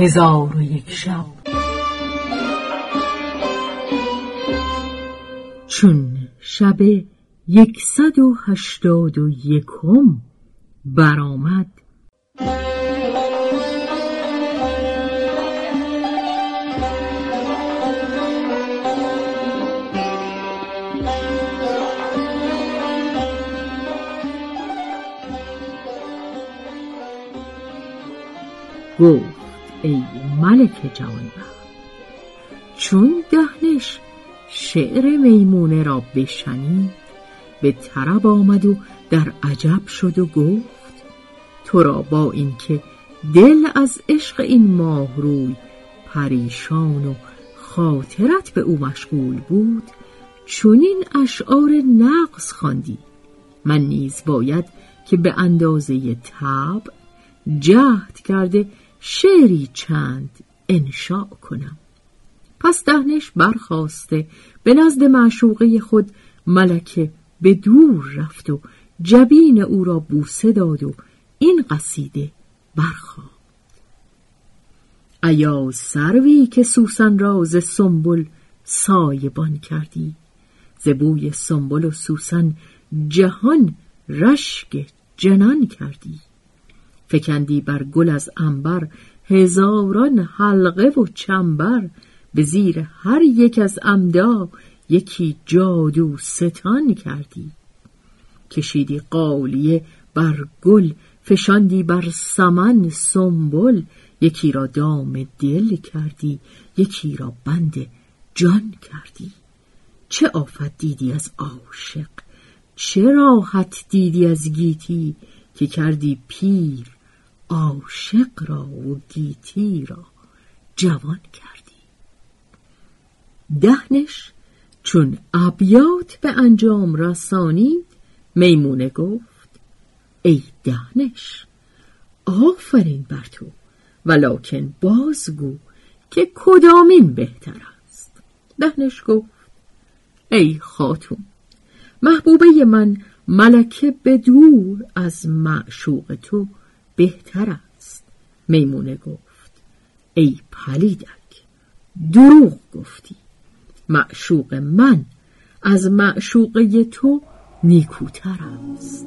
هزار و یک شب. چون شب یکصد و هشتاد و یکم برآمد. گفت ای ملک جوانبخت چون دهنش شعر میمونه را بشنید به طرب آمد و در عجب شد و گفت تو را با اینکه دل از عشق این ماه روی پریشان و خاطرت به او مشغول بود چونین اشعار نقص خواندی. من نیز باید که به اندازه تب جهد کرده شعری چند انشاء کنم. پس دهنش برخواسته به نزد معشوقه خود ملکه به دور رفت و جبین او را بوسه داد و این قصیده برخواند. ایا سروی که سوسن را ز سنبل سایبان کردی؟ ز بوی سنبل و سوسن جهان رشک جنان کردی؟ فکندی بر گل از انبر هزاران حلقه و چنبر به زیر هر یک از عمدا یکی جادو ستان کردی. کشیدی قالیه بر گل فشاندی بر سمن سنبل یکی را دام دل کردی یکی را بند جان کردی. چه آفت دیدی از عاشق؟ چه راحت دیدی از گیتی که کردی پیر عاشق را و گیتی را جوان کردی. دهنش چون ابیات به انجام رسانید میمونه گفت ای دهنش آفرین بر تو ولکن بازگو که کدامین بهتر است. دهنش گفت ای خاتون محبوبه من ملکه به دور از معشوق تو. بهتر است. میمونه گفت ای پلیدک دروغ گفتی. معشوق من از معشوقه تو نیکوتر است.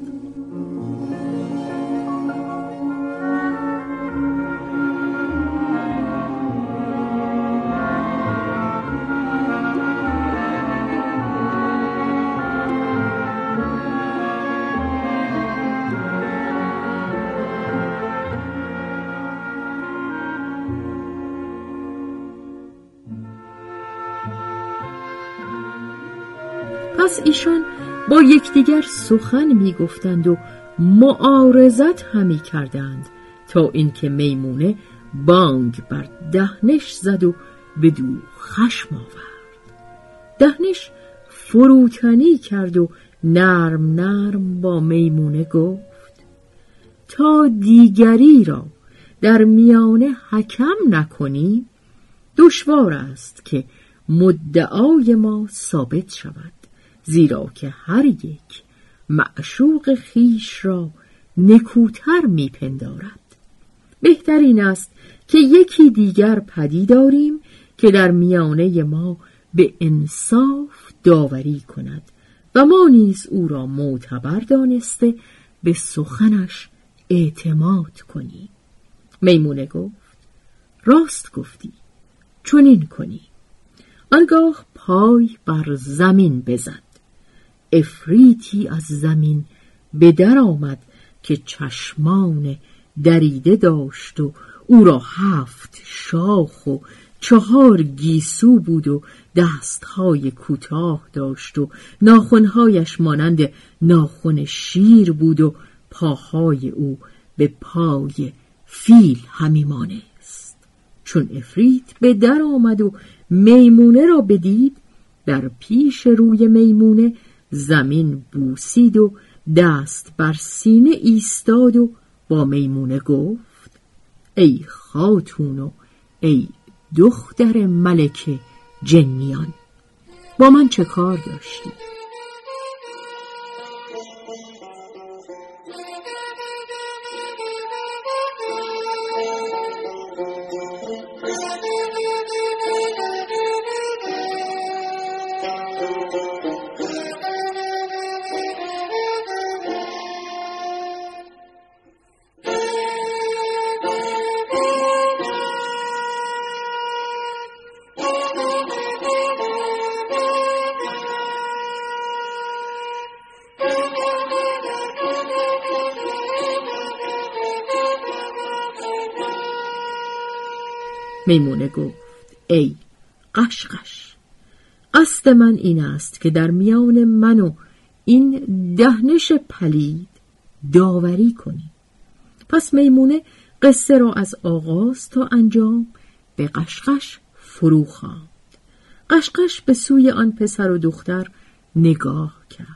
پس ایشان با یکدیگر سخن می‌گفتند و معارضت همی کردند تا اینکه میمونه بانگ بر دهنش زد و به دو خشم آورد. دهنش فروتنی کرد و نرم نرم با میمونه گفت تا دیگری را در میانه حکم نکنی دشوار است که مدعای ما ثابت شود. زیرا که هر یک معشوق خیش را نکوتر میپندارد. بهترین است که یکی دیگر پدی داریم که در میانه ما به انصاف داوری کند و ما نیز او را معتبر دانسته به سخنش اعتماد کنیم. میمونه گفت راست گفتی چنین کنی. آنگاه پای بر زمین بزد افریتی از زمین به در آمد که چشمان دریده داشت و او را هفت شاخ و چهار گیسو بود و دستهای کوتاه داشت و ناخونهایش مانند ناخون شیر بود و پاهای او به پای فیل همی مانست. چون افریت به در آمد و میمونه را بدید در پیش روی میمونه زمین بوسید و دست بر سینه ایستاد و با میمونه گفت ای خاتون و ای دختر ملک جنیان با من چه کار داشتی؟ میمونه گفت ای قشقش قصد من این است که در میان من و این دهنش پلید داوری کنی. پس میمونه قصه را از آغاز تا انجام به قشقش فرو خواند. قشقش به سوی آن پسر و دختر نگاه کرد.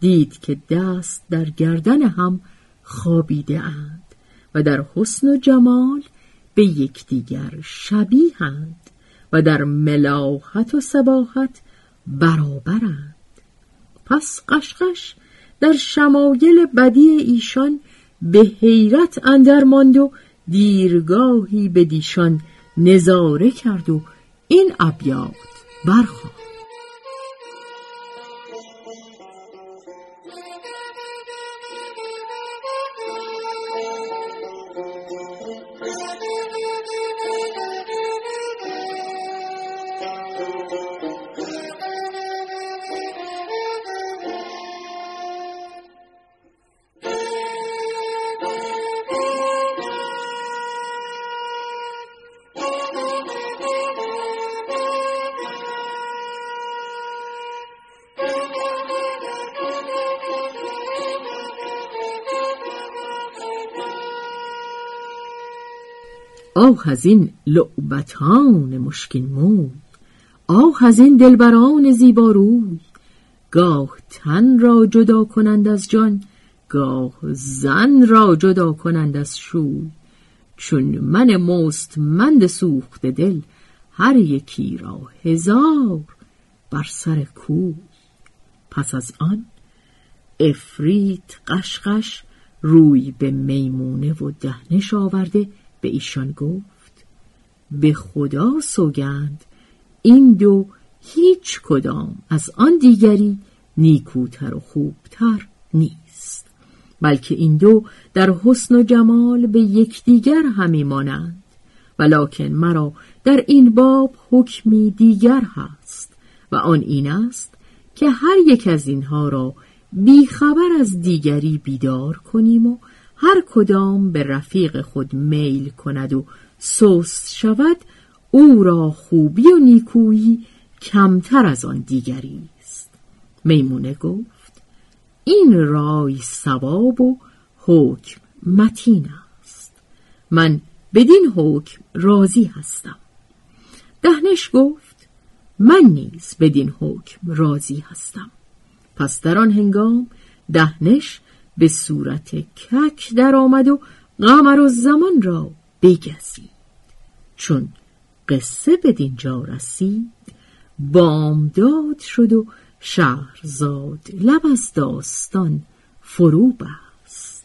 دید که دست در گردن هم خوابیده اند و در حسن و جمال به یکدیگر شبیهند و در ملاحت و سباحت برابرند. پس قشقش در شمایل بدی ایشان به حیرت اندر ماند و دیرگاهی به دیشان نظاره کرد و این ابیات برخواست آه از این لعبتان مشکین موی آه از این دلبران زیباروی گاه تن را جدا کنند از جان گاه زن را جدا کنند از شوی. چون من مستمند سوخت دل هر یکی را هزار بر سر کوی. پس از آن افریت قشقش روی به میمونه و دهنش آورده به ایشان گفت به خدا سوگند این دو هیچ کدام از آن دیگری نیکوتر و خوبتر نیست بلکه این دو در حسن و جمال به یکدیگر همی مانند ولکن مرا در این باب حکمی دیگر هست و آن این است که هر یک از اینها را بیخبر از دیگری بیدار کنیم و هر کدام به رفیق خود میل کند و سست شود او را خوبی و نیکویی کمتر از آن دیگری است. میمونه گفت این رای سواب و حکم متین است. من بدین حکم راضی هستم. دهنش گفت من نیز بدین حکم راضی هستم. پس در آن هنگام دهنش به صورت کک در آمد و قمر و زمان را بگزید. چون قصه به دینجا رسید بامداد شد و شهرزاد لب از داستان فرو بست.